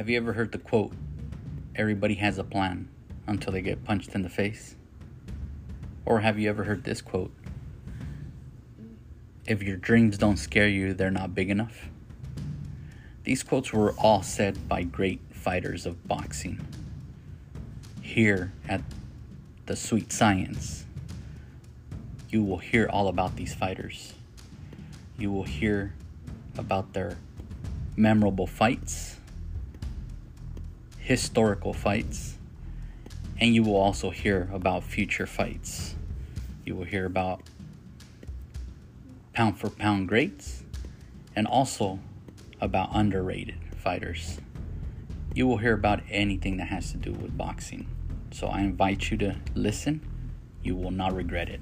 Have you ever heard the quote, everybody has a plan until they get punched in the face? Or have you ever heard this quote, if your dreams don't scare you, they're not big enough? These quotes were all said by great fighters of boxing. Here at the Sweet Science, you will hear all about these fighters. You will hear about their memorable fights, historical fights, and you will also hear about future fights. You will hear about pound for pound greats and also about underrated fighters. You will hear about anything that has to do with boxing. So I invite you to listen. You will not regret it.